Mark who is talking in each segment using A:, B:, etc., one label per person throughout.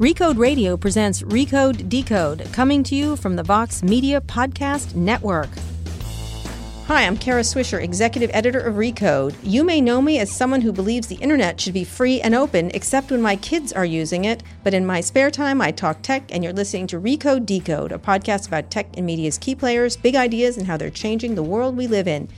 A: Recode Radio presents Recode Decode, coming to you from the Vox Media Podcast Network. Hi, I'm Kara Swisher, executive editor of Recode. You may know me as someone who believes the internet should be free and open, except when my kids are using it. But in my spare time, I talk tech, and you're listening to Recode Decode, a podcast about tech and media's key players, big ideas, and how they're changing the world we live in.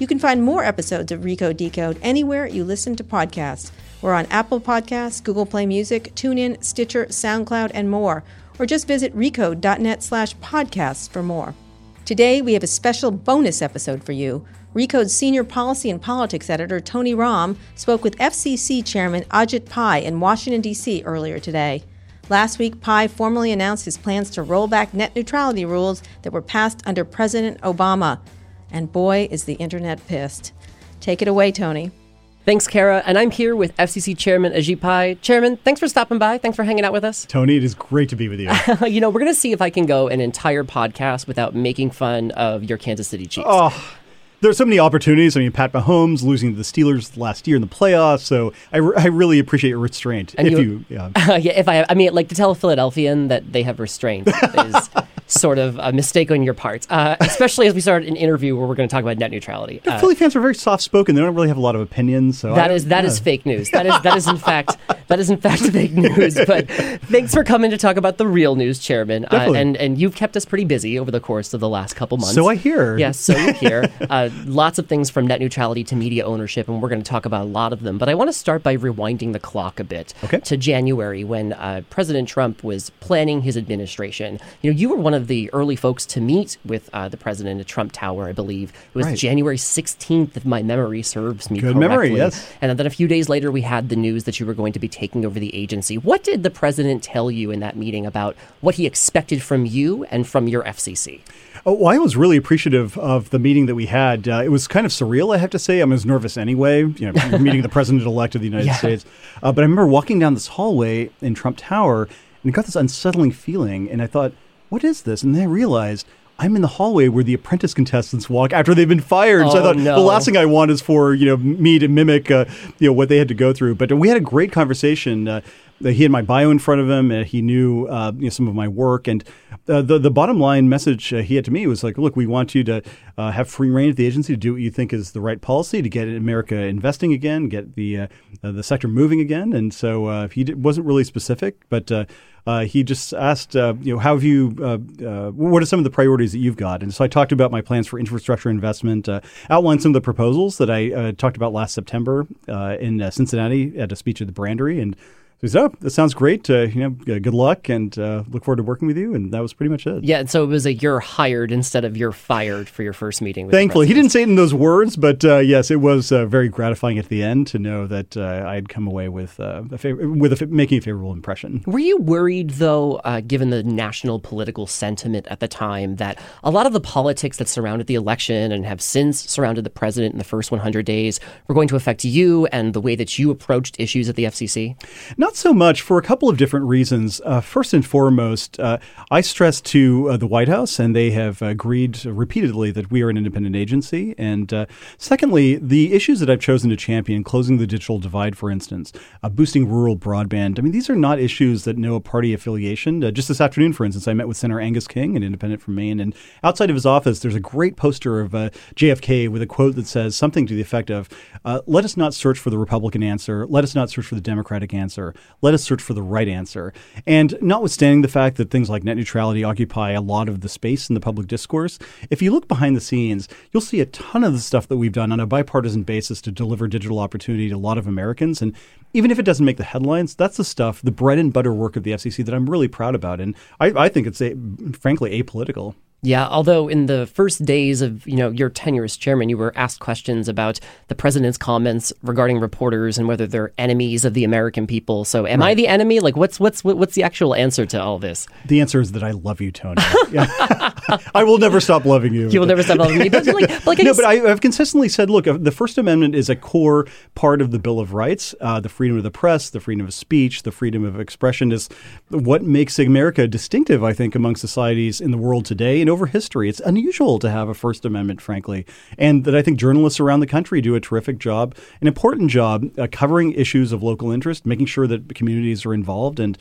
A: You can find more episodes of Recode Decode anywhere you listen to podcasts. We're on Apple Podcasts, Google Play Music, TuneIn, Stitcher, SoundCloud, and more. Or just visit recode.net slash podcasts for more. Today, we have a special bonus episode for you. Recode's senior policy and politics editor, Tony Romm, spoke with FCC Chairman Ajit Pai in Washington, D.C. earlier today. Last week, Pai formally announced his plans to roll back net neutrality rules that were passed under President Obama. And boy, is the internet pissed. Take it away, Tony.
B: Thanks, Kara. And I'm here with FCC Chairman Ajit Pai. Chairman, thanks for stopping by. Thanks for hanging out with us.
C: Tony, it is great to be with you.
B: you know, we're going to see if I can go an entire podcast without making fun of your Kansas City Chiefs.
C: Oh, there's so many opportunities. I mean, Pat Mahomes losing to the Steelers last year in the playoffs. So I, re- I really appreciate your restraint.
B: And
C: if
B: you-
C: you, yeah.
B: yeah, if I, I mean, like to tell a Philadelphian that they have restraint is sort of a mistake on your part, uh, especially as we start an interview where we're going to talk about net neutrality. Uh,
C: Philly fans are very soft spoken. They don't really have a lot of opinions. So
B: That
C: I-
B: is that is
C: yeah.
B: fake news. That is that is in fact that is in fact fake news. But thanks for coming to talk about the real news, Chairman. Uh, and and you've kept us pretty busy over the course of the last couple months.
C: So I hear.
B: Yes, so you hear. Uh, lots of things from net neutrality to media ownership, and we're going to talk about a lot of them. But I want to start by rewinding the clock a bit
C: Okay.
B: to January when uh, President Trump was planning his administration. You know, you were one of the early folks to meet with uh, the president at Trump Tower, I believe. It was
C: Right.
B: January 16th, if my memory serves me
C: Good
B: correctly.
C: memory, yes.
B: And then a few days later, we had the news that you were going to be taking over the agency. What did the president tell you in that meeting about what he expected from you and from your FCC?
C: Oh, well, I was really appreciative of the meeting that we had. Uh, it was kind of surreal, I have to say. I'm as nervous anyway. You know, meeting the president-elect of the United
B: Yeah.
C: States. Uh, but I remember walking down this hallway in Trump Tower, and I got this unsettling feeling. And I thought, "What is this?" And then I realized. I'm in the hallway where the apprentice contestants walk after they've been fired. so I
B: Oh,
C: thought
B: no.
C: the last thing I want is for you know me to mimic uh, you know what they had to go through. But we had a great conversation. Uh, he had my bio in front of him. He knew, uh, you know, some of my work, and uh, the the bottom line message uh, he had to me was like, "Look, we want you to uh, have free rein at the agency to do what you think is the right policy to get America investing again, get the uh, uh, the sector moving again." And so he wasn't really specific, but. He just asked, you know, how have you, what are some of the priorities that you've got? And so I talked about my plans for infrastructure investment, outlined some of the proposals that I talked about last September in Cincinnati at a speech at the Brandery. And so that sounds great. Uh, you know, good luck and uh, look forward to working with you. And that was pretty much it.
B: Yeah, and so it was a you're hired instead of you're fired for your first meeting. With the
C: Thankfully, he didn't say it in those words, but uh, yes, it was uh, very gratifying at the end to know that uh, I had come away with uh, a with a making a favorable impression.
B: Were you worried, though, uh, given the national political sentiment at the time, that a lot of the politics that surrounded the election and have since surrounded the president in the first 100 days were going to affect you and the way that you approached issues at the FCC?
C: Not so much for a couple of different reasons. Uh, first and foremost, uh, I stressed to uh, the White House, and they have agreed repeatedly that we are an independent agency. And uh, secondly, the issues that I've chosen to champion, closing the digital divide, for instance, uh, boosting rural broadband, I mean, these are not issues that know a party affiliation. Uh, just this afternoon, for instance, I met with Senator Angus King, an independent from Maine, and outside of his office, there's a great poster of JFK with a quote that says something to the effect of, let us not search for the Republican answer. Let us not search for the Democratic answer. Let us search for the right answer. And notwithstanding the fact that things like net neutrality occupy a lot of the space in the public discourse, if you look behind the scenes, you'll see a ton of the stuff that we've done on a bipartisan basis to deliver digital opportunity to a lot of Americans. And even if it doesn't make the headlines, that's the stuff, the bread and butter work of the FCC that I'm really proud about. And I, I think it's, a, frankly, apolitical.
B: Yeah, although in the first days of you know your tenure as chairman, you were asked questions about the president's comments regarding reporters and whether they're enemies of the American people. So, am I the enemy? Like, what's what's what's the actual answer to all this?
C: The answer is that I love you, Tony. Yeah. I will never stop loving you.
B: You will never stop loving me. But like, but like I
C: no, but I, I've consistently said, look, the First Amendment is a core part of the Bill of Rights. Uh, the freedom of the press, the freedom of speech, the freedom of expression is what makes America distinctive, I think, among societies in the world today and over history. It's unusual to have a First Amendment, frankly, and that I think journalists around the country do a terrific job, an important job, uh, covering issues of local interest, making sure that communities are involved, and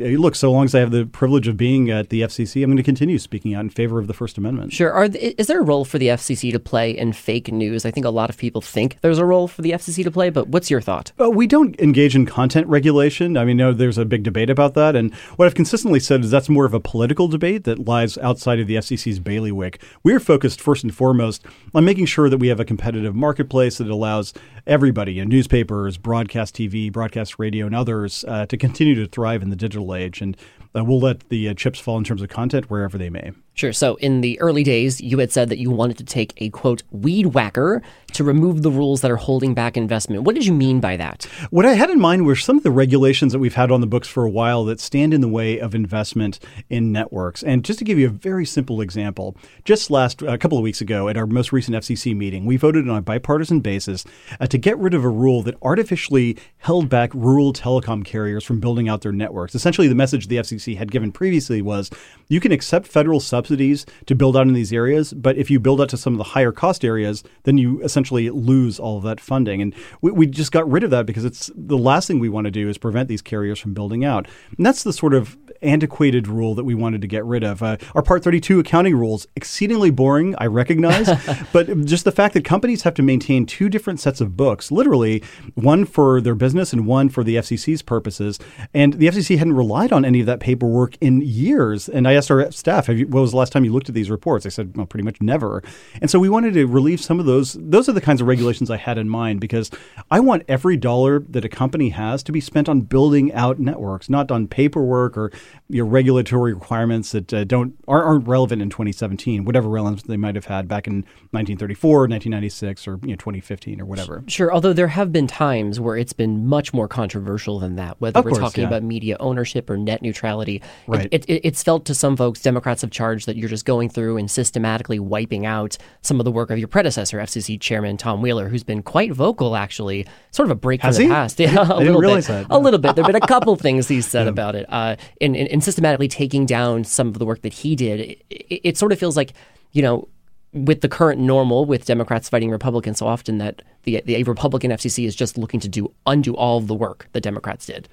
C: look, so long as I have the privilege of being at the FCC, I'm going to continue speaking out in favor of the First Amendment.
B: Sure. Are th- is there a role for the FCC to play in fake news? I think a lot of people think there's a role for the FCC to play, but what's your thought?
C: Uh, we don't engage in content regulation. I mean, no, there's a big debate about that, and what I've consistently said is that's more of a political debate that lies outside of the FCC's bailiwick. We're focused first and foremost on making sure that we have a competitive marketplace that allows everybody, you know, newspapers, broadcast TV, broadcast radio, and others, uh, to continue to thrive in the digital age. And uh, we'll let the uh, chips fall in terms of content wherever they may.
B: Sure. So in the early days, you had said that you wanted to take a quote weed whacker to remove the rules that are holding back investment. What did you mean by that?
C: What I had in mind were some of the regulations that we've had on the books for a while that stand in the way of investment in networks. And just to give you a very simple example, just last a couple of weeks ago at our most recent FCC meeting, we voted on a bipartisan basis uh, to get rid of a rule that artificially held back rural telecom carriers from building out their networks. Essentially, the message the FCC had given previously was you can accept federal subsidies to build out in these areas, but if you build out to some of the higher cost areas, then you essentially lose all of that funding. And we, we just got rid of that because it's the last thing we want to do is prevent these carriers from building out. And that's the sort of antiquated rule that we wanted to get rid of. Uh, our Part 32 accounting rules, exceedingly boring, I recognize, but just the fact that companies have to maintain two different sets of books, literally one for their business and one for the FCC's purposes. And the FCC hadn't relied on any of that paperwork in years. And I asked our staff, you, what was the last time you looked at these reports? They said, well, pretty much never. And so we wanted to relieve some of those. Those are the kinds of regulations I had in mind because I want every dollar that a company has to be spent on building out networks, not on paperwork or you know, regulatory requirements that uh, don't aren't, aren't relevant in 2017, whatever relevance they might have had back in 1934, 1996, or you know 2015 or whatever.
B: Sure. Although there have been times where it's been much more controversial than that, whether
C: Of
B: we're
C: course,
B: talking
C: yeah.
B: about media ownership or net neutrality.
C: Right.
B: It, it, it's felt to some folks, Democrats have charged that you're just going through and systematically wiping out some of the work of your predecessor, FCC Chairman Tom Wheeler, who's been quite vocal, actually, sort of a break
C: Has
B: from the past. Yeah, a little bit.
C: that.
B: A little bit. There have been a couple things he's said about it, uh, in, in, in systematically taking down some of the work that he did. It, it, it sort of feels like, you know, with the current normal, with Democrats fighting Republicans so often, that the the Republican FCC is just looking to do undo all of the work the Democrats did.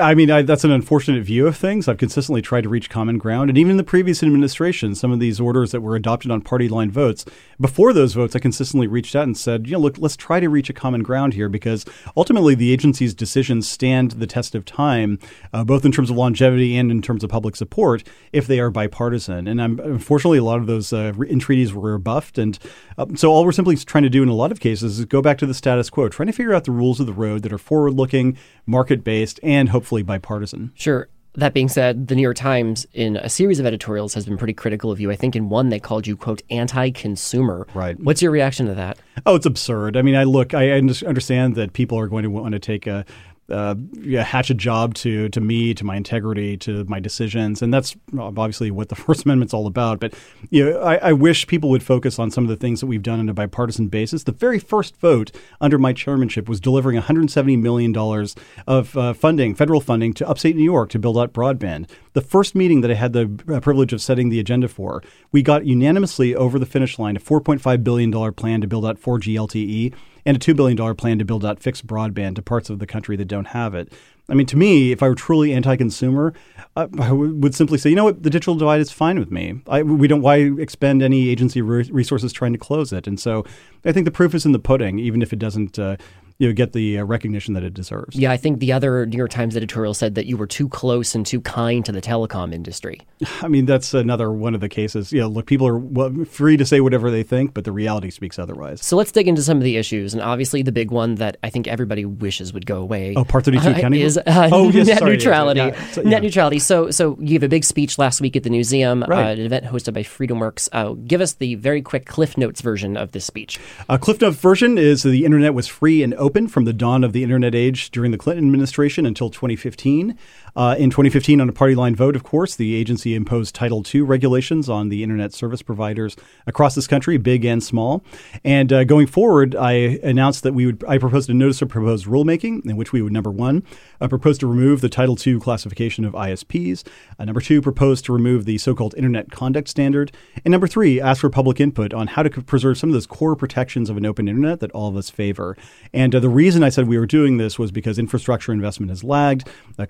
C: I mean, I, that's an unfortunate view of things. I've consistently tried to reach common ground. And even in the previous administration, some of these orders that were adopted on party line votes, before those votes, I consistently reached out and said, you know, look, let's try to reach a common ground here because ultimately the agency's decisions stand the test of time, uh, both in terms of longevity and in terms of public support, if they are bipartisan. And I'm, unfortunately, a lot of those uh, entreaties were rebuffed. And uh, so all we're simply trying to do in a lot of cases is go back to the status quo, trying to figure out the rules of the road that are forward looking, market based, and hopefully bipartisan.
B: Sure. That being said, the New York Times, in a series of editorials, has been pretty critical of you. I think in one they called you "quote anti-consumer."
C: Right.
B: What's your reaction to that?
C: Oh, it's absurd. I mean, I look, I understand that people are going to want to take a uh, yeah, hatch a job to to me, to my integrity, to my decisions, and that's obviously what the First Amendment's all about. But you know, I, I wish people would focus on some of the things that we've done on a bipartisan basis. The very first vote under my chairmanship was delivering 170 million dollars of uh, funding, federal funding, to upstate New York to build out broadband. The first meeting that I had the uh, privilege of setting the agenda for, we got unanimously over the finish line a 4.5 billion dollar plan to build out 4G LTE and a $2 billion plan to build out fixed broadband to parts of the country that don't have it. I mean, to me, if I were truly anti-consumer, I, would simply say, you know what, the digital divide is fine with me. I, we don't why expend any agency re- resources trying to close it. And so, I think the proof is in the pudding, even if it doesn't, uh, you know, get the uh, recognition that it deserves.
B: Yeah, I think the other New York Times editorial said that you were too close and too kind to the telecom industry.
C: I mean, that's another one of the cases. You know, look, people are free to say whatever they think, but the reality speaks otherwise.
B: So let's dig into some of the issues, and obviously the big one that I think everybody wishes would go away.
C: Oh, Part 32
B: uh,
C: accounting
B: is uh,
C: Oh, yes,
B: net
C: sorry,
B: neutrality.
C: yeah.
B: Net neutrality. So, so you gave a big speech last week at the Newseum,
C: Right.
B: uh, an event hosted by FreedomWorks. Uh, give us the very quick Cliff Notes version of this speech.
C: A Cliff Note version is the internet was free and open from the dawn of the internet age during the Clinton administration until 2015. Uh, in 2015, on a party line vote, of course, the agency imposed Title II regulations on the internet service providers across this country, big and small. And uh, going forward, I announced that we would. I proposed a notice of proposed rulemaking in which we would number one, uh, propose to remove the Title II classification of ISPs. Uh, number two, propose to remove the so-called Internet Conduct Standard. And number three, ask for public input on how to preserve some of those core protections of an open internet that all of us favor. And uh, the reason I said we were doing this was because infrastructure investment has lagged, uh,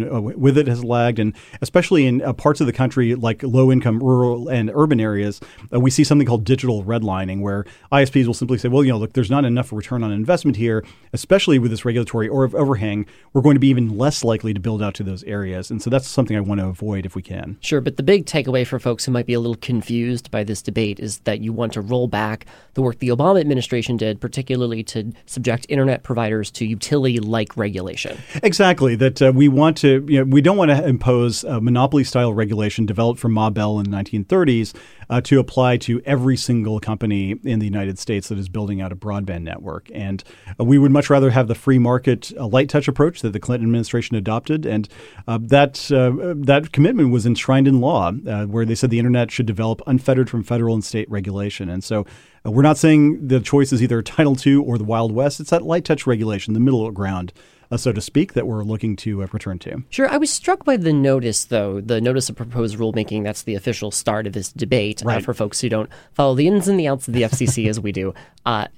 C: uh, with it has lagged, and especially in uh, parts of the country like low income rural and urban areas, uh, we see something called digital redlining, where ISPs will simply say, well, you know, look, there's not enough return on investment here, especially with this regulatory or overhang. We're going to be even less likely to build out to those areas. And so that's something I want to avoid if we can.
B: Sure, but the big takeaway for folks who might be a little confused by this debate is that you want to roll back the work the Obama administration did, particularly to subject internet providers to utility-like regulation.
C: Exactly. That uh, we want to, you know, we don't want to impose a monopoly-style regulation developed from Ma Bell in the 1930s uh, to apply to every single company in the United States that is building out a broadband network. And uh, we would much rather have the free market uh, light touch approach that the Clinton administration adopted, and uh, that uh, that commitment was enshrined in law, uh, where they said the internet should develop unfettered from federal and state regulation. And so. we're not saying the choice is either Title II or the Wild West. It's that light touch regulation, the middle ground uh, so to speak, that we're looking to uh, return to.
B: Sure. I was struck by the notice, though, the notice of proposed rulemaking. That's the official start of this debate uh,
C: right.
B: for folks who don't follow the ins and the outs of the FCC as we do. Uh,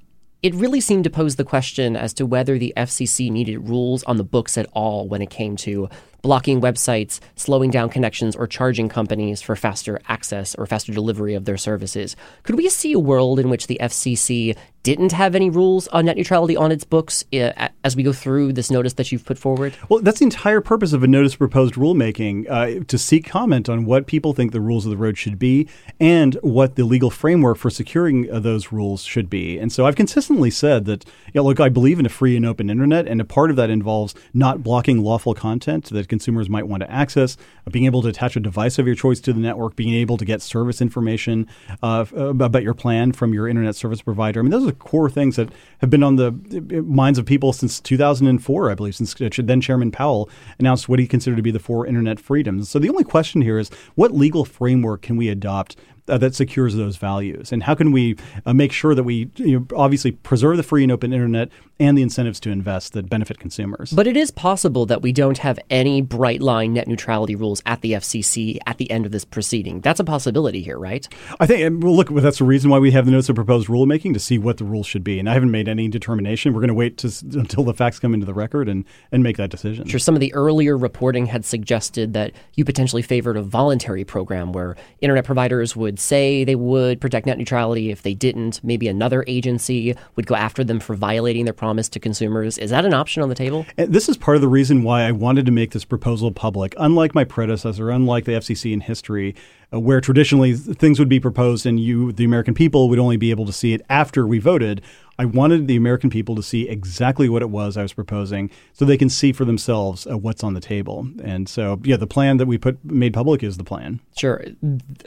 B: it really seemed to pose the question as to whether the FCC needed rules on the books at all when it came to blocking websites, slowing down connections, or charging companies for faster access or faster delivery of their services. Could we see a world in which the FCC didn't have any rules on net neutrality on its books uh, as we go through this notice that you've put forward?
C: Well, that's the entire purpose of a notice proposed rulemaking uh, to seek comment on what people think the rules of the road should be and what the legal framework for securing uh, those rules should be. And so I've consistently said that, you know, look, I believe in a free and open internet, and a part of that involves not blocking lawful content that consumers might want to access, uh, being able to attach a device of your choice to the network, being able to get service information uh, about your plan from your internet service provider. I mean, those are core things that have been on the uh, minds of people since 2004, I believe, since uh, then Chairman Powell announced what he considered to be the four internet freedoms. So the only question here is what legal framework can we adopt uh, that secures those values? And how can we uh, make sure that we you know, obviously preserve the free and open internet and the incentives to invest that benefit consumers?
B: But it is possible that we don't have any bright line net neutrality rules at the FCC at the end of this proceeding. That's a possibility here, right?
C: I think, well, look, that's the reason why we have the notice of proposed rulemaking to see what the rules should be. And I haven't made any determination. We're going to wait to, until the facts come into the record and, and make that decision.
B: Sure. Some of the earlier reporting had suggested that you potentially favored a voluntary program where internet providers would would say they would protect net neutrality. If they didn't, maybe another agency would go after them for violating their promise to consumers. Is that an option on the table?
C: And this is part of the reason why I wanted to make this proposal public. Unlike my predecessor, unlike the FCC in history, uh, where traditionally things would be proposed and you, the American people, would only be able to see it after we voted. I wanted the American people to see exactly what it was I was proposing, so they can see for themselves uh, what's on the table. And so, yeah, the plan that we put made public is the plan.
B: Sure,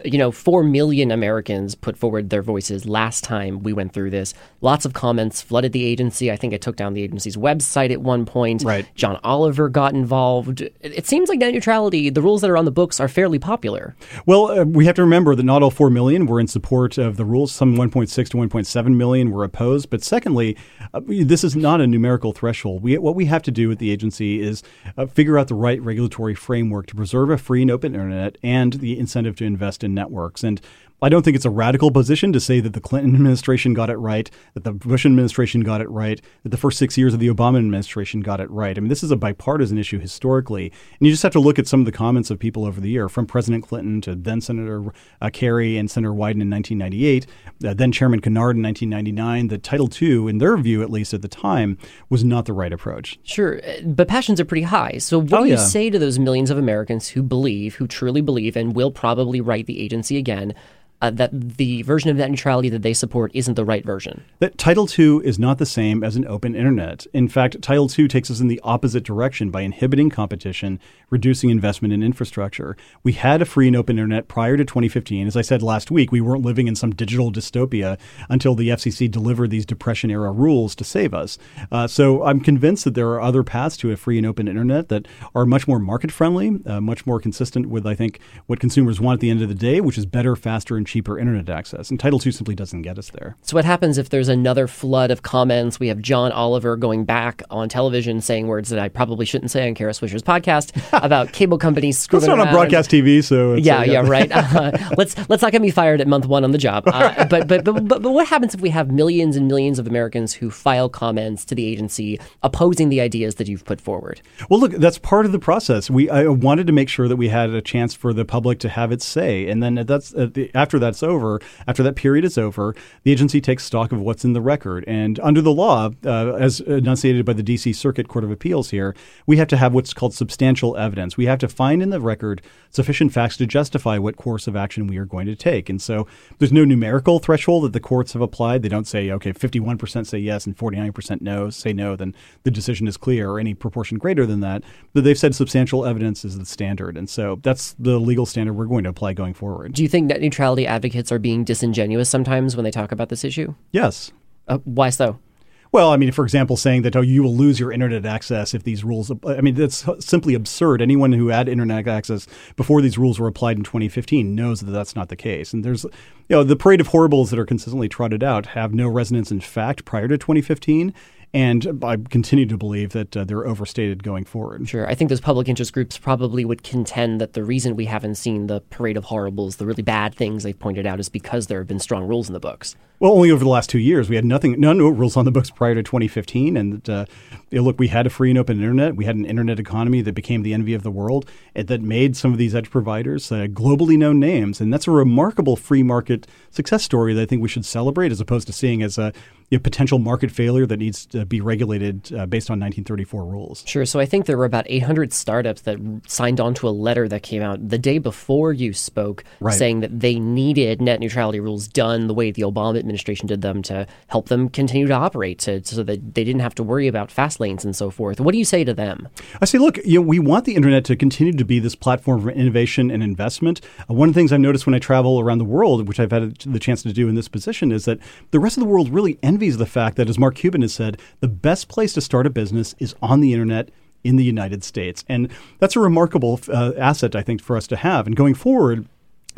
B: you know, four million Americans put forward their voices last time we went through this. Lots of comments flooded the agency. I think it took down the agency's website at one point.
C: Right.
B: John Oliver got involved. It seems like net neutrality, the rules that are on the books, are fairly popular.
C: Well, uh, we have to remember that not all four million were in support of the rules. Some 1.6 to 1.7 million were opposed, but but secondly, uh, this is not a numerical threshold. We, what we have to do at the agency is uh, figure out the right regulatory framework to preserve a free and open internet and the incentive to invest in networks. And I don't think it's a radical position to say that the Clinton administration got it right, that the Bush administration got it right, that the first six years of the Obama administration got it right. I mean, this is a bipartisan issue historically. And you just have to look at some of the comments of people over the year, from President Clinton to then Senator uh, Kerry and Senator Wyden in 1998, uh, then Chairman Kennard in 1999, that Title II, in their view, at least at the time, was not the right approach.
B: Sure, uh, but passions are pretty high. So what
C: oh,
B: do you
C: yeah.
B: say to those millions of Americans who believe, who truly believe, and will probably write the agency again? Uh, that the version of net neutrality that they support isn't the right version.
C: That Title II is not the same as an open internet. In fact, Title II takes us in the opposite direction by inhibiting competition, reducing investment in infrastructure. We had a free and open internet prior to 2015. As I said last week, we weren't living in some digital dystopia until the FCC delivered these Depression era rules to save us. Uh, so I'm convinced that there are other paths to a free and open internet that are much more market friendly, uh, much more consistent with, I think, what consumers want at the end of the day, which is better, faster, and cheaper internet access. And Title II simply doesn't get us there.
B: So, what happens if there's another flood of comments? We have John Oliver going back on television saying words that I probably shouldn't say on Kara Swisher's podcast about cable companies screwing
C: It's not
B: around.
C: on broadcast TV, so it's,
B: Yeah,
C: uh,
B: yeah, right. Uh, let's let's not get me fired at month one on the job. Uh, but, but but but but what happens if we have millions and millions of Americans who file comments to the agency opposing the ideas that you've put forward?
C: Well, look, that's part of the process. We I wanted to make sure that we had a chance for the public to have its say, and then that's uh, the, after that's over, after that period is over, the agency takes stock of what's in the record. And under the law, uh, as enunciated by the D.C. Circuit Court of Appeals, here we have to have what's called substantial evidence. We have to find in the record sufficient facts to justify what course of action we are going to take. And so there's no numerical threshold that the courts have applied. They don't say, okay, 51% say yes and 49% no, say no, then the decision is clear, or any proportion greater than that. But they've said substantial evidence is the standard. And so that's the legal standard we're going to apply going forward.
B: Do you think net neutrality advocates are being disingenuous sometimes when they talk about this issue?
C: Yes.
B: Uh, why so?
C: Well, I mean, for example, saying that oh, you will lose your internet access if these rules. I mean, that's simply absurd. Anyone who had internet access before these rules were applied in 2015 knows that that's not the case. And there's, you know, the parade of horribles that are consistently trotted out have no resonance in fact prior to 2015. And I continue to believe that uh, they're overstated going forward.
B: Sure. I think those public interest groups probably would contend that the reason we haven't seen the parade of horribles, the really bad things they've pointed out, is because there have been strong rules in the books.
C: Well, only over the last two years. We had nothing, no, no rules on the books prior to 2015. And uh, you know, look, we had a free and open internet. We had an internet economy that became the envy of the world, and that made some of these edge providers uh, globally known names. And that's a remarkable free market success story that I think we should celebrate, as opposed to seeing as a you know, potential market failure that needs to be regulated uh, based on 1934 rules.
B: Sure. So I think there were about 800 startups that signed on to a letter that came out the day before you spoke,
C: Right.
B: saying that they needed net neutrality rules done the way the Obama administration did them to help them continue to operate, to, so that they didn't have to worry about fast lanes and so forth. What do you say to them?
C: I say, look, you know, we want the internet to continue to be this platform for innovation and investment. Uh, one of the things I've noticed when I travel around the world, which I've had the chance to do in this position, is that the rest of the world really envies the fact that, as Mark Cuban has said, the best place to start a business is on the internet in the United States. And that's a remarkable uh, asset, I think, for us to have. And going forward,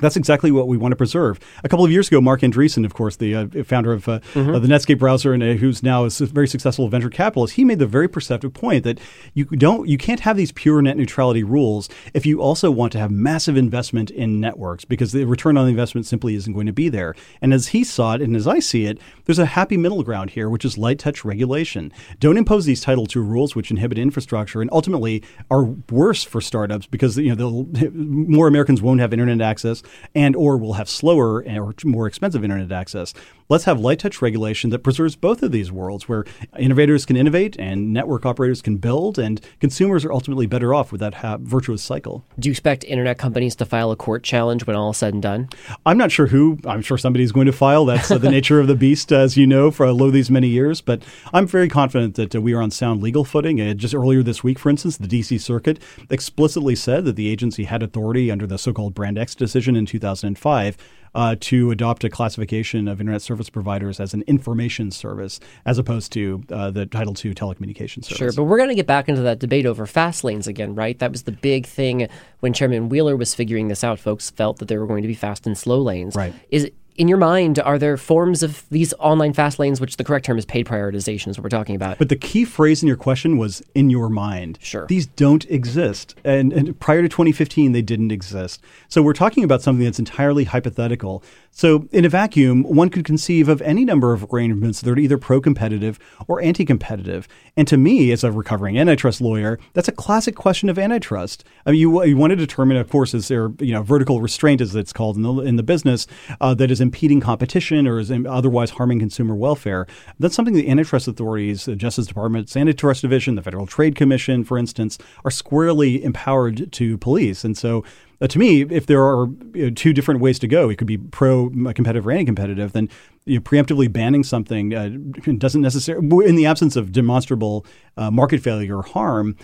C: that's exactly what we want to preserve. A couple of years ago, Marc Andreessen, of course, the uh, founder of, uh, of the Netscape browser and uh, who's now a very successful venture capitalist, he made the very perceptive point that you don't, you can't have these pure net neutrality rules if you also want to have massive investment in networks because the return on the investment simply isn't going to be there. And as he saw it, and as I see it, there's a happy middle ground here, which is light touch regulation. Don't impose these Title II rules, which inhibit infrastructure and ultimately are worse for startups because you know more Americans won't have internet access and or will have slower or more expensive internet access. Let's have light touch regulation that preserves both of these worlds where innovators can innovate and network operators can build and consumers are ultimately better off with that ha- virtuous cycle.
B: Do you expect internet companies to file a court challenge when all is said and done?
C: I'm not sure who. I'm sure somebody's going to file. That's uh, the nature of the beast, as you know, for uh, these many years. But I'm very confident that uh, we are on sound legal footing. Uh, just earlier this week, for instance, the D.C. Circuit explicitly said that the agency had authority under the so-called Brand X decision in 2005 uh, to adopt a classification of internet service providers as an information service as opposed to uh, the Title II telecommunications service.
B: Sure, but we're going to get back into that debate over fast lanes again, right? That was the big thing when Chairman Wheeler was figuring this out. Folks felt that there were going to be fast and slow lanes.
C: Right.
B: Is in your mind, are there forms of these online fast lanes, which the correct term is paid prioritization, is what we're talking about?
C: But the key phrase in your question was in your mind.
B: Sure.
C: These don't exist. And, and prior to 2015, they didn't exist. So we're talking about something that's entirely hypothetical. So in a vacuum, one could conceive of any number of arrangements that are either pro competitive or anti competitive. And to me, as a recovering antitrust lawyer, that's a classic question of antitrust. I mean, you, you want to determine, of course, is there you know vertical restraint, as it's called in the, in the business, uh, that is impeding competition or is otherwise harming consumer welfare. That's something the antitrust authorities, the Justice Department's Antitrust Division, the Federal Trade Commission, for instance, are squarely empowered to police. And so uh, to me, if there are you know, two different ways to go, it could be pro competitive or anti competitive, then you know, preemptively banning something uh, doesn't necessarily, in the absence of demonstrable uh, market failure or harm,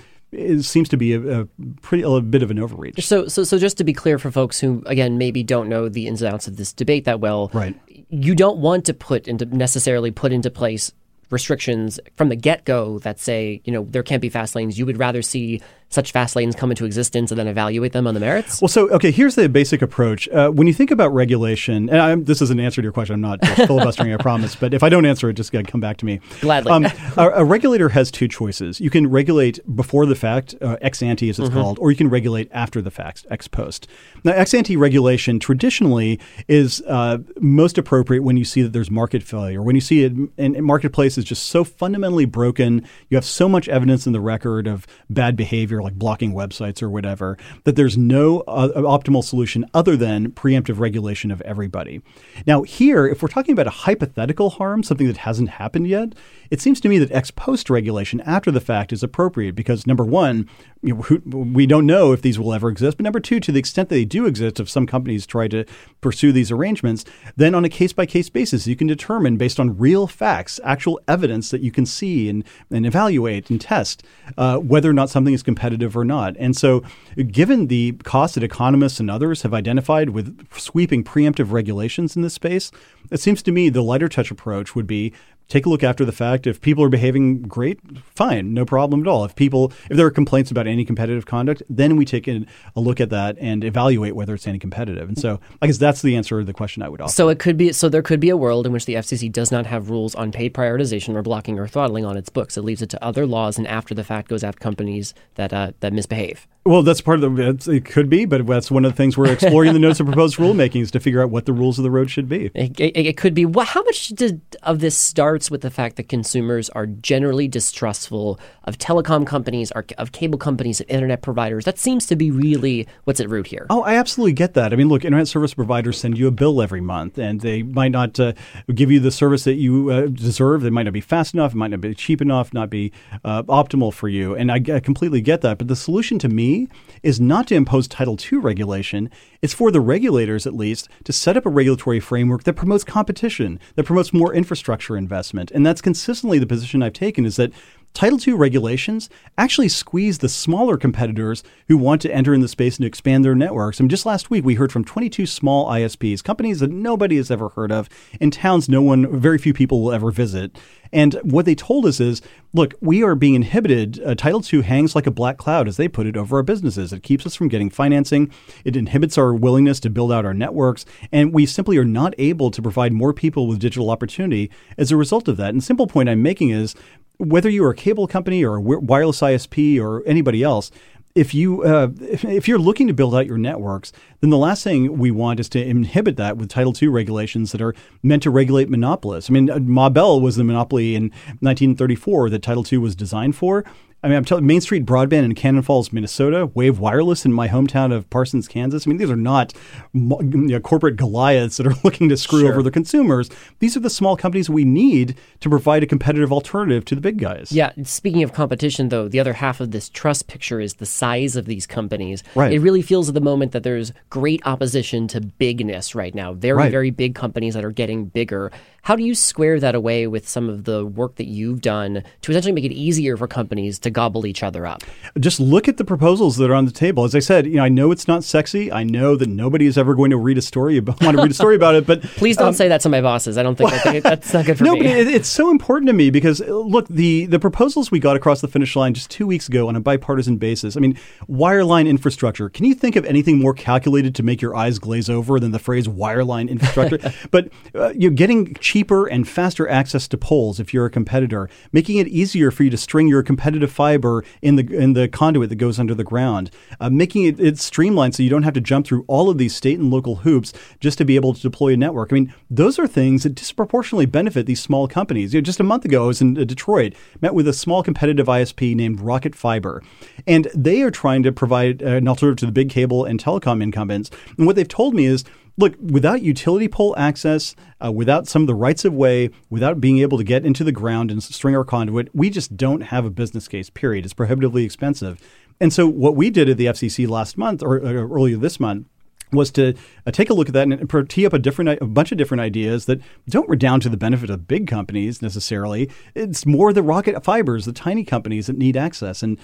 C: seems to be a, a pretty a bit of an overreach.
B: So, so, so just to be clear for folks who, again, maybe don't know the ins and outs of this debate that well,
C: Right.
B: You don't want to put into necessarily put into place restrictions from the get go that say, you know, there can't be fast lanes. You would rather see such fast lanes come into existence and then evaluate them on the merits?
C: Well, so okay, here's the basic approach. Uh, when you think about regulation, and I'm, this is an answer to your question. I'm not filibustering, I promise. But if I don't answer it, just come back to me.
B: Gladly. Um,
C: a, a, regulator has two choices. You can regulate before the fact, uh, ex ante as it's mm-hmm. called, or you can regulate after the fact, ex post. Now, ex ante regulation traditionally is uh, most appropriate when you see that there's market failure, when you see it, and marketplace is just so fundamentally broken. You have so much evidence in the record of bad behavior, like blocking websites or whatever, that there's no uh, optimal solution other than preemptive regulation of everybody. Now, here, if we're talking about a hypothetical harm, something that hasn't happened yet, it seems to me that ex post regulation after the fact is appropriate because number one, you know, who, we don't know if these will ever exist, but number two, to the extent that they do exist, if some companies try to pursue these arrangements, then on a case by case basis, you can determine based on real facts, actual evidence that you can see and, and evaluate and test uh, whether or not something is competitive or not. And so, given the cost that economists and others have identified with sweeping preemptive regulations in this space, it seems to me the lighter touch approach would be take a look after the fact. If people are behaving great, fine, no problem at all. If people, if there are complaints about any competitive conduct, then we take a, a look at that and evaluate whether it's any competitive. And so, I guess that's the answer to the question I would offer.
B: So it could be, so there could be a world in which the FCC does not have rules on paid prioritization or blocking or throttling on its books. It leaves it to other laws, and after the fact, goes after companies that uh, that misbehave.
C: Well, that's part of the. It could be, but that's one of the things we're exploring in the notice of proposed rulemaking is to figure out what the rules of the road should be.
B: It, it, it could be. Well, how much did, of this starts with the fact that consumers are generally distrustful of telecom companies, of cable companies, of internet providers? That seems to be really what's at root here.
C: Oh, I absolutely get that. I mean, look, internet service providers send you a bill every month, and they might not uh, give you the service that you uh, deserve. They might not be fast enough. It might not be cheap enough. Not be uh, optimal for you. And I, I completely get that. But the solution to me is not to impose Title II regulation. It's for the regulators, at least, to set up a regulatory framework that promotes competition, that promotes more infrastructure investment. And that's consistently the position I've taken is that Title II regulations actually squeeze the smaller competitors who want to enter in the space and expand their networks. I mean, just last week we heard from 22 small ISPs, companies that nobody has ever heard of, in towns no one, very few people will ever visit. And what they told us is, look, we are being inhibited. Uh, Title II hangs like a black cloud, as they put it, over our businesses. It keeps us from getting financing. It inhibits our willingness to build out our networks, and we simply are not able to provide more people with digital opportunity as a result of that. And simple point I'm making is whether you're a cable company or a wireless ISP or anybody else, if you uh, if, if, you're looking to build out your networks, then the last thing we want is to inhibit that with Title II regulations that are meant to regulate monopolists. I mean, Ma Bell was the monopoly in 1934 that Title II was designed for. I mean, I'm telling Main Street Broadband in Cannon Falls, Minnesota, Wave Wireless in my hometown of Parsons, Kansas. I mean, these are not you know, corporate Goliaths that are looking to screw sure. over the consumers. These are the small companies we need to provide a competitive alternative to the big guys.
B: Yeah. Speaking of competition, though, the other half of this trust picture is the size of these companies.
C: Right.
B: It really feels at the moment that there's great opposition to bigness right now. Very, right. very big companies that are getting bigger. How do you square that away with some of the work that you've done to essentially make it easier for companies to gobble each other up?
C: Just look at the proposals that are on the table. As I said, you know, I know it's not sexy. I know that nobody is ever going to read a story about, want to read a story about it. But
B: please don't um, say that to my bosses. I don't think, I think that's not good for
C: no,
B: me.
C: No, but it, it's so important to me because uh, look, the the proposals we got across the finish line just two weeks ago on a bipartisan basis. I mean, wireline infrastructure. Can you think of anything more calculated to make your eyes glaze over than the phrase wireline infrastructure? but uh, you're getting cheaper and faster access to poles if you're a competitor, making it easier for you to string your competitive fiber in the in the conduit that goes under the ground, uh, making it, it streamlined so you don't have to jump through all of these state and local hoops just to be able to deploy a network. I mean, those are things that disproportionately benefit these small companies. You know, just a month ago, I was in uh, Detroit, met with a small competitive ISP named Rocket Fiber, and they are trying to provide an alternative to the big cable and telecom incumbents. And what they've told me is look, without utility pole access, uh, without some of the rights of way, without being able to get into the ground and string our conduit, we just don't have a business case, period. It's prohibitively expensive. And so, what we did at the FCC last month or, or earlier this month was to uh, take a look at that and tee up a different a bunch of different ideas that don't redound to the benefit of big companies necessarily. It's more the rocket fibers, the tiny companies that need access. And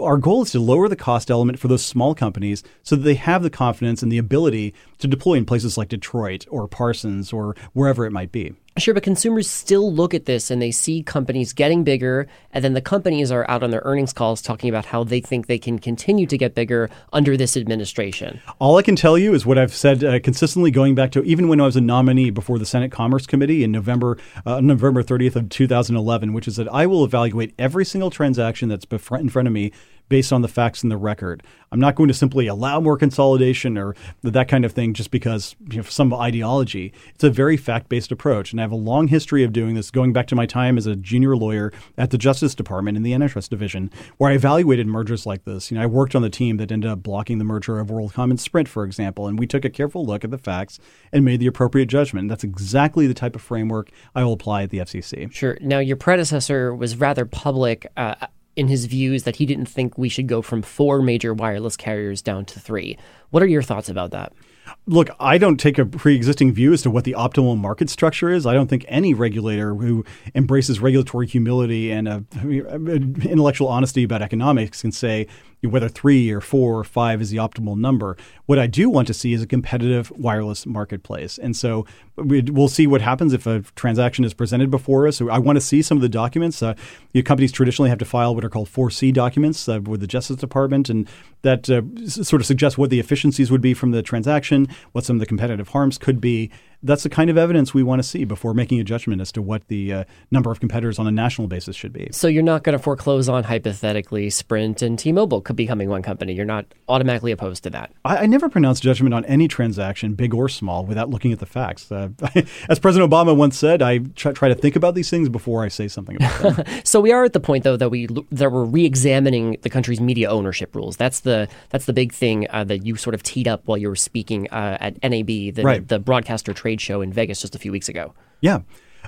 C: our goal is to lower the cost element for those small companies so that they have the confidence and the ability to deploy in places like Detroit or Parsons or wherever it might be.
B: Sure, but consumers still look at this and they see companies getting bigger, and then the companies are out on their earnings calls talking about how they think they can continue to get bigger under this administration.
C: All I can tell you is what I've said uh, consistently going back to even when I was a nominee before the Senate Commerce Committee in November uh, November 30th of 2011, which is that I will evaluate every single transaction that's in front of me based on the facts and the record. I'm not going to simply allow more consolidation or that kind of thing just because you know, some ideology. It's a very fact based approach. And I have a long history of doing this, going back to my time as a junior lawyer at the Justice Department in the Antitrust Division, where I evaluated mergers like this. You know, I worked on the team that ended up blocking the merger of WorldCom and Sprint, for example, and we took a careful look at the facts and made the appropriate judgment. That's exactly the type of framework I will apply at the FCC.
B: Sure. Now, your predecessor was rather public. Uh, in his views that he didn't think we should go from four major wireless carriers down to three. What are your thoughts about that?
C: Look, I don't take a pre existing view as to what the optimal market structure is. I don't think any regulator who embraces regulatory humility and uh, intellectual honesty about economics can say, whether three or four or five is the optimal number. What I do want to see is a competitive wireless marketplace. And so we'll see what happens if a transaction is presented before us. I want to see some of the documents. Uh, companies traditionally have to file what are called 4C documents uh, with the Justice Department, and that uh, sort of suggests what the efficiencies would be from the transaction, what some of the competitive harms could be that's the kind of evidence we want to see before making a judgment as to what the uh, number of competitors on a national basis should be.
B: So you're not going to foreclose on hypothetically Sprint and T-Mobile could becoming one company. You're not automatically opposed to that.
C: I, I never pronounce judgment on any transaction, big or small, without looking at the facts. Uh, as President Obama once said, I try, try, to think about these things before I say something about them.
B: so we are at the point, though, that we that we're re-examining the country's media ownership rules. That's the that's the big thing uh, that you sort of teed up while you were speaking uh, at NAB, the,
C: right.
B: the broadcaster trade show in Vegas just a few weeks ago.
C: Yeah.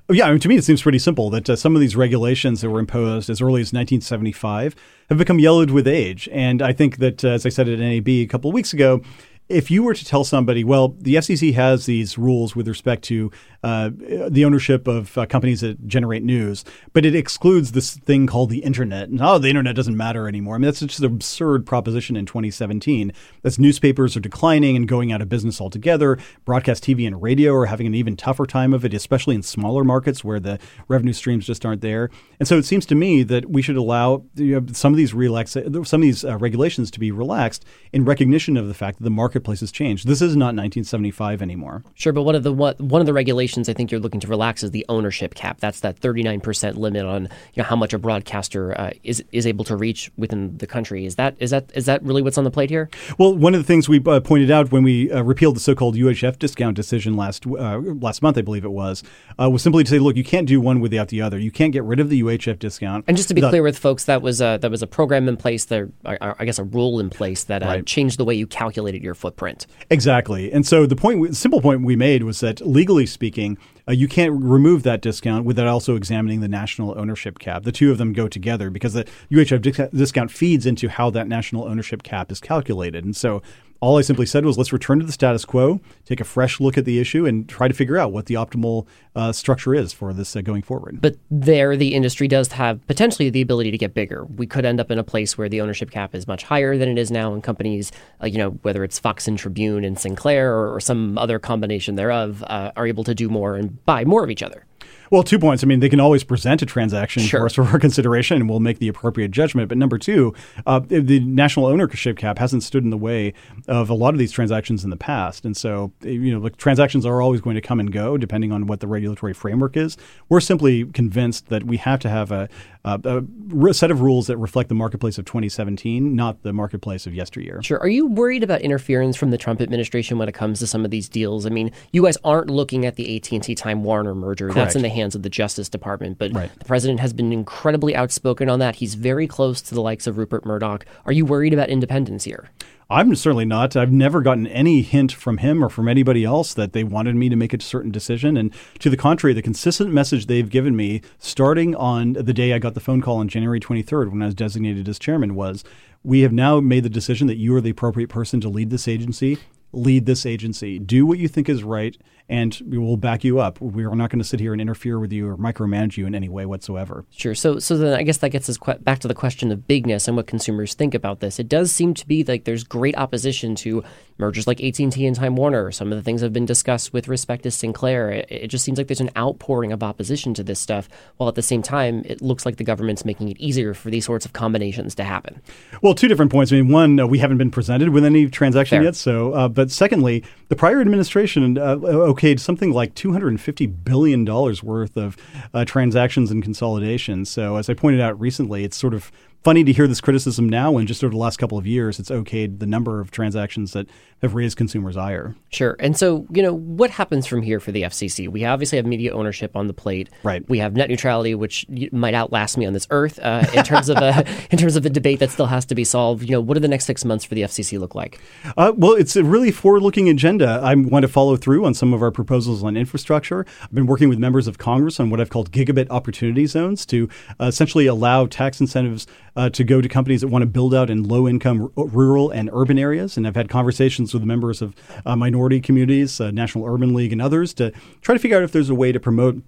C: Yeah, I mean, to me, it seems pretty simple that uh, some of these regulations that were imposed as early as 1975 have become yellowed with age. And I think that, uh, as I said at NAB a couple of weeks ago, if you were to tell somebody, well, the FCC has these rules with respect to uh, the ownership of uh, companies that generate news, but it excludes this thing called the internet. And, oh, the internet doesn't matter anymore. I mean, that's just an absurd proposition in 2017. As newspapers are declining and going out of business altogether, broadcast TV and radio are having an even tougher time of it, especially in smaller markets where the revenue streams just aren't there. And so it seems to me that we should allow you know, some of these relax, some of these uh, regulations to be relaxed in recognition of the fact that the market marketplace has changed. This is not 1975 anymore.
B: Sure, but one of the what, one of the regulations I think you're looking to relax is the ownership cap. That's that 39% limit on you know how much a broadcaster uh, is is able to reach within the country. Is that is that is that really what's on the plate here?
C: Well, one of the things we uh, pointed out when we uh, repealed the so-called UHF discount decision last uh, last month, I believe it was, uh, was simply to say, look, you can't do one without the other. You can't get rid of the UHF discount.
B: And just to be the, clear with folks, that was a, that was a program in place, there, I guess a rule in place that uh, right. changed the way you calculated your footprint footprint.
C: Exactly. And so the point, simple point we made was that legally speaking, uh, you can't remove that discount without also examining the national ownership cap. The two of them go together because the UHF discount feeds into how that national ownership cap is calculated. And so all I simply said was let's return to the status quo, take a fresh look at the issue, and try to figure out what the optimal uh, structure is for this uh, going forward.
B: But there, the industry does have potentially the ability to get bigger. We could end up in a place where the ownership cap is much higher than it is now, and companies, uh, you know, whether it's Fox and Tribune and Sinclair or, or some other combination thereof, uh, are able to do more and buy more of each other.
C: Well, two points. I mean, they can always present a transaction
B: sure.
C: for us for consideration, and we'll make the appropriate judgment. But number two, uh, the national ownership cap hasn't stood in the way of a lot of these transactions in the past, and so you know, like, transactions are always going to come and go depending on what the regulatory framework is. We're simply convinced that we have to have a, Uh, a, a set of rules that reflect the marketplace of 2017, not the marketplace of yesteryear.
B: Sure. Are you worried about interference from the Trump administration when it comes to some of these deals? I mean, you guys aren't looking at the AT and T Time Warner merger.
C: Correct.
B: That's in the hands of the Justice Department. But
C: right.
B: the president has been incredibly outspoken on that. He's very close to the likes of Rupert Murdoch. Are you worried about independence here?
C: I'm certainly not. I've never gotten any hint from him or from anybody else that they wanted me to make a certain decision. And to the contrary, the consistent message they've given me, starting on the day I got the phone call on January 23rd when I was designated as chairman, was we have now made the decision that you are the appropriate person to lead this agency lead this agency. Do what you think is right, and we will back you up. We are not going to sit here and interfere with you or micromanage you in any way whatsoever.
B: Sure. So, so then I guess that gets us que- back to the question of bigness and what consumers think about this. It does seem to be like there's great opposition to mergers like AT&T and Time Warner. Some of the things have been discussed with respect to Sinclair. It, it just seems like there's an outpouring of opposition to this stuff, while at the same time, it looks like the government's making it easier for these sorts of combinations to happen.
C: Well, two different points. I mean, one, uh, we haven't been presented with any transaction Fair. yet. So, uh, but secondly, the prior administration uh, okayed something like 250 billion dollars worth of uh, transactions and consolidation. So, as I pointed out recently, it's sort of funny to hear this criticism now when just over the last couple of years it's okayed the number of transactions that have raised consumers' ire.
B: Sure. And so, you know, what happens from here for the FCC? We obviously have media ownership on the plate.
C: Right.
B: We have net neutrality, which might outlast me on this earth uh, in terms of a, in terms of the debate that still has to be solved. You know, what do the next six months for the FCC look like?
C: Uh, well, it's a really forward-looking agenda. I want to follow through on some of our proposals on infrastructure. I've been working with members of Congress on what I've called gigabit opportunity zones to uh, essentially allow tax incentives uh, to go to companies that want to build out in low income r- rural and urban areas. And I've had conversations with members of uh, minority communities, uh, National Urban League, and others to try to figure out if there's a way to promote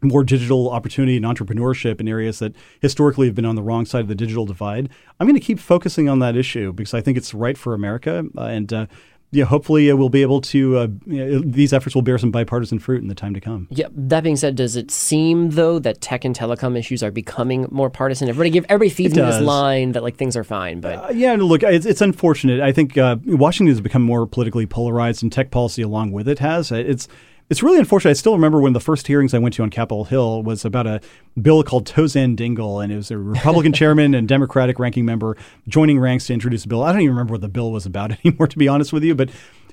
C: more digital opportunity and entrepreneurship in areas that historically have been on the wrong side of the digital divide. I'm going to keep focusing on that issue because I think it's right for America. Uh, and uh, yeah, hopefully uh, we'll be able to. Uh, you know, these efforts will bear some bipartisan fruit in the time to come.
B: Yeah. That being said, does it seem though that tech and telecom issues are becoming more partisan? Everybody give everybody feeds me this line that like things are fine, but
C: uh, yeah, look, it's, it's, unfortunate. I think uh, Washington has become more politically polarized, and tech policy along with it has. It's it's really unfortunate. I still remember when the first hearings I went to on Capitol Hill was about a bill called Tauzin Dingell, and it was a Republican chairman and Democratic ranking member joining ranks to introduce a bill. I don't even remember what the bill was about anymore, to be honest with you. But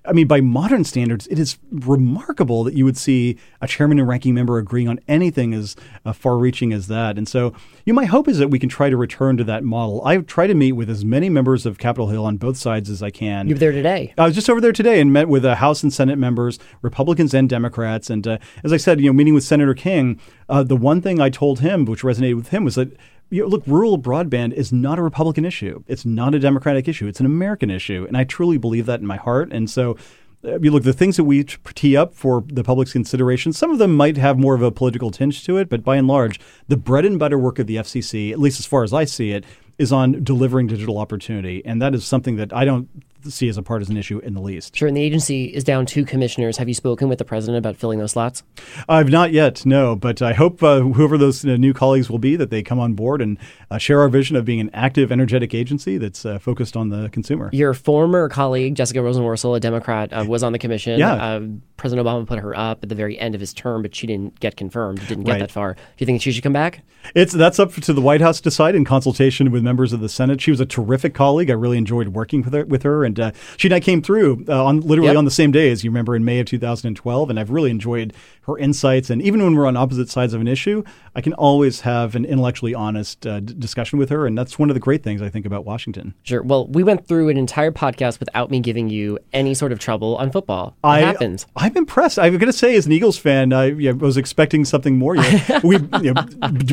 C: I mean, by modern standards, it is remarkable that you would see a chairman and ranking member agreeing on anything as uh, far-reaching as that. And so, you know, my hope is that we can try to return to that model. I try to meet with as many members of Capitol Hill on both sides as I can.
B: You were there today.
C: I was just over there today and met with uh, House and Senate members, Republicans and Democrats. And uh, as I said, you know, meeting with Senator King, uh, the one thing I told him, which resonated with him, was that you know, look, rural broadband is not a Republican issue. It's not a Democratic issue. It's an American issue. And I truly believe that in my heart. And so, uh, you look, the things that we tee up for the public's consideration, some of them might have more of a political tinge to it, but by and large, the bread and butter work of the FCC, at least as far as I see it, is on delivering digital opportunity. And that is something that I don't see as a partisan issue in the least.
B: Sure. And the agency is down two commissioners. Have you spoken with the president about filling those slots?
C: I've not yet, no. But I hope uh, whoever those uh, new colleagues will be, that they come on board and uh, share our vision of being an active, energetic agency that's uh, focused on the consumer.
B: Your former colleague, Jessica Rosenworcel, a Democrat, uh, was on the commission.
C: Yeah.
B: Uh, President Obama put her up at the very end of his term, but she didn't get confirmed, didn't get right. that far. Do you think she should come back?
C: It's That's up to the White House to decide in consultation with members of the Senate. She was a terrific colleague. I really enjoyed working with her, with her and she and I came through uh, on literally yep. on the same day as you remember in May of 2012, and I've really enjoyed her insights. And even when we're on opposite sides of an issue, I can always have an intellectually honest uh, d- discussion with her, and that's one of the great things I think about Washington.
B: Sure. Well, we went through an entire podcast without me giving you any sort of trouble on football. What I, happened?
C: I'm impressed. I'm going to say, as an Eagles fan, I yeah, was expecting something more. we you know,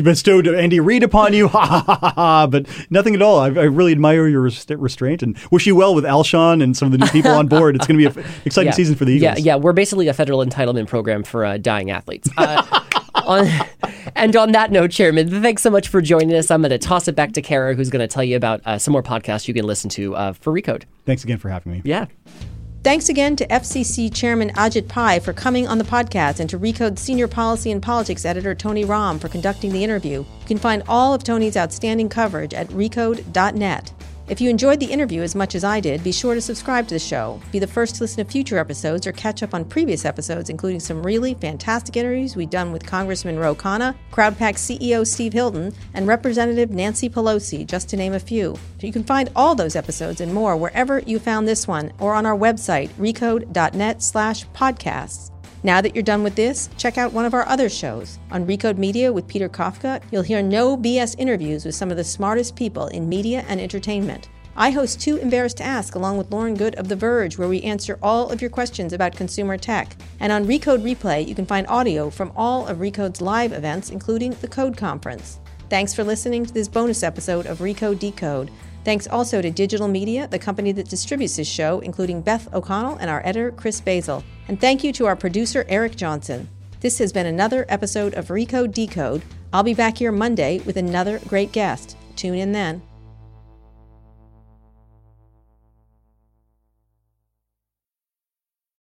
C: bestowed Andy Reid upon you, ha ha ha ha, but nothing at all. I, I really admire your restraint and wish you well with Alshon and some of the new people on board. It's going to be an exciting
B: yeah.
C: season for the
B: Eagles. Yeah, yeah. We're basically a federal entitlement program for uh, dying athletes. Uh, on, and on that note, Chairman, thanks so much for joining us. I'm going to toss it back to Kara, who's going to tell you about uh, some more podcasts you can listen to uh, for Recode.
C: Thanks again for having me.
B: Yeah.
A: Thanks again to FCC Chairman Ajit Pai for coming on the podcast and to Recode Senior Policy and Politics Editor Tony Romm for conducting the interview. You can find all of Tony's outstanding coverage at recode.net. If you enjoyed the interview as much as I did, be sure to subscribe to the show, be the first to listen to future episodes, or catch up on previous episodes, including some really fantastic interviews we've done with Congressman Ro Khanna, Crowdpac CEO Steve Hilton, and Representative Nancy Pelosi, just to name a few. You can find all those episodes and more wherever you found this one, or on our website, recode.net slash podcasts. Now that you're done with this, check out one of our other shows. On Recode Media with Peter Kafka, you'll hear no BS interviews with some of the smartest people in media and entertainment. I host Too Embarrassed to Ask along with Lauren Goode of The Verge, where we answer all of your questions about consumer tech. And on Recode Replay, you can find audio from all of Recode's live events, including the Code Conference. Thanks for listening to this bonus episode of Recode Decode. Thanks also to Digital Media, the company that distributes this show, including Beth O'Connell and our editor, Chris Basil. And thank you to our producer, Eric Johnson. This has been another episode of Recode Decode. I'll be back here Monday with another great guest. Tune in then.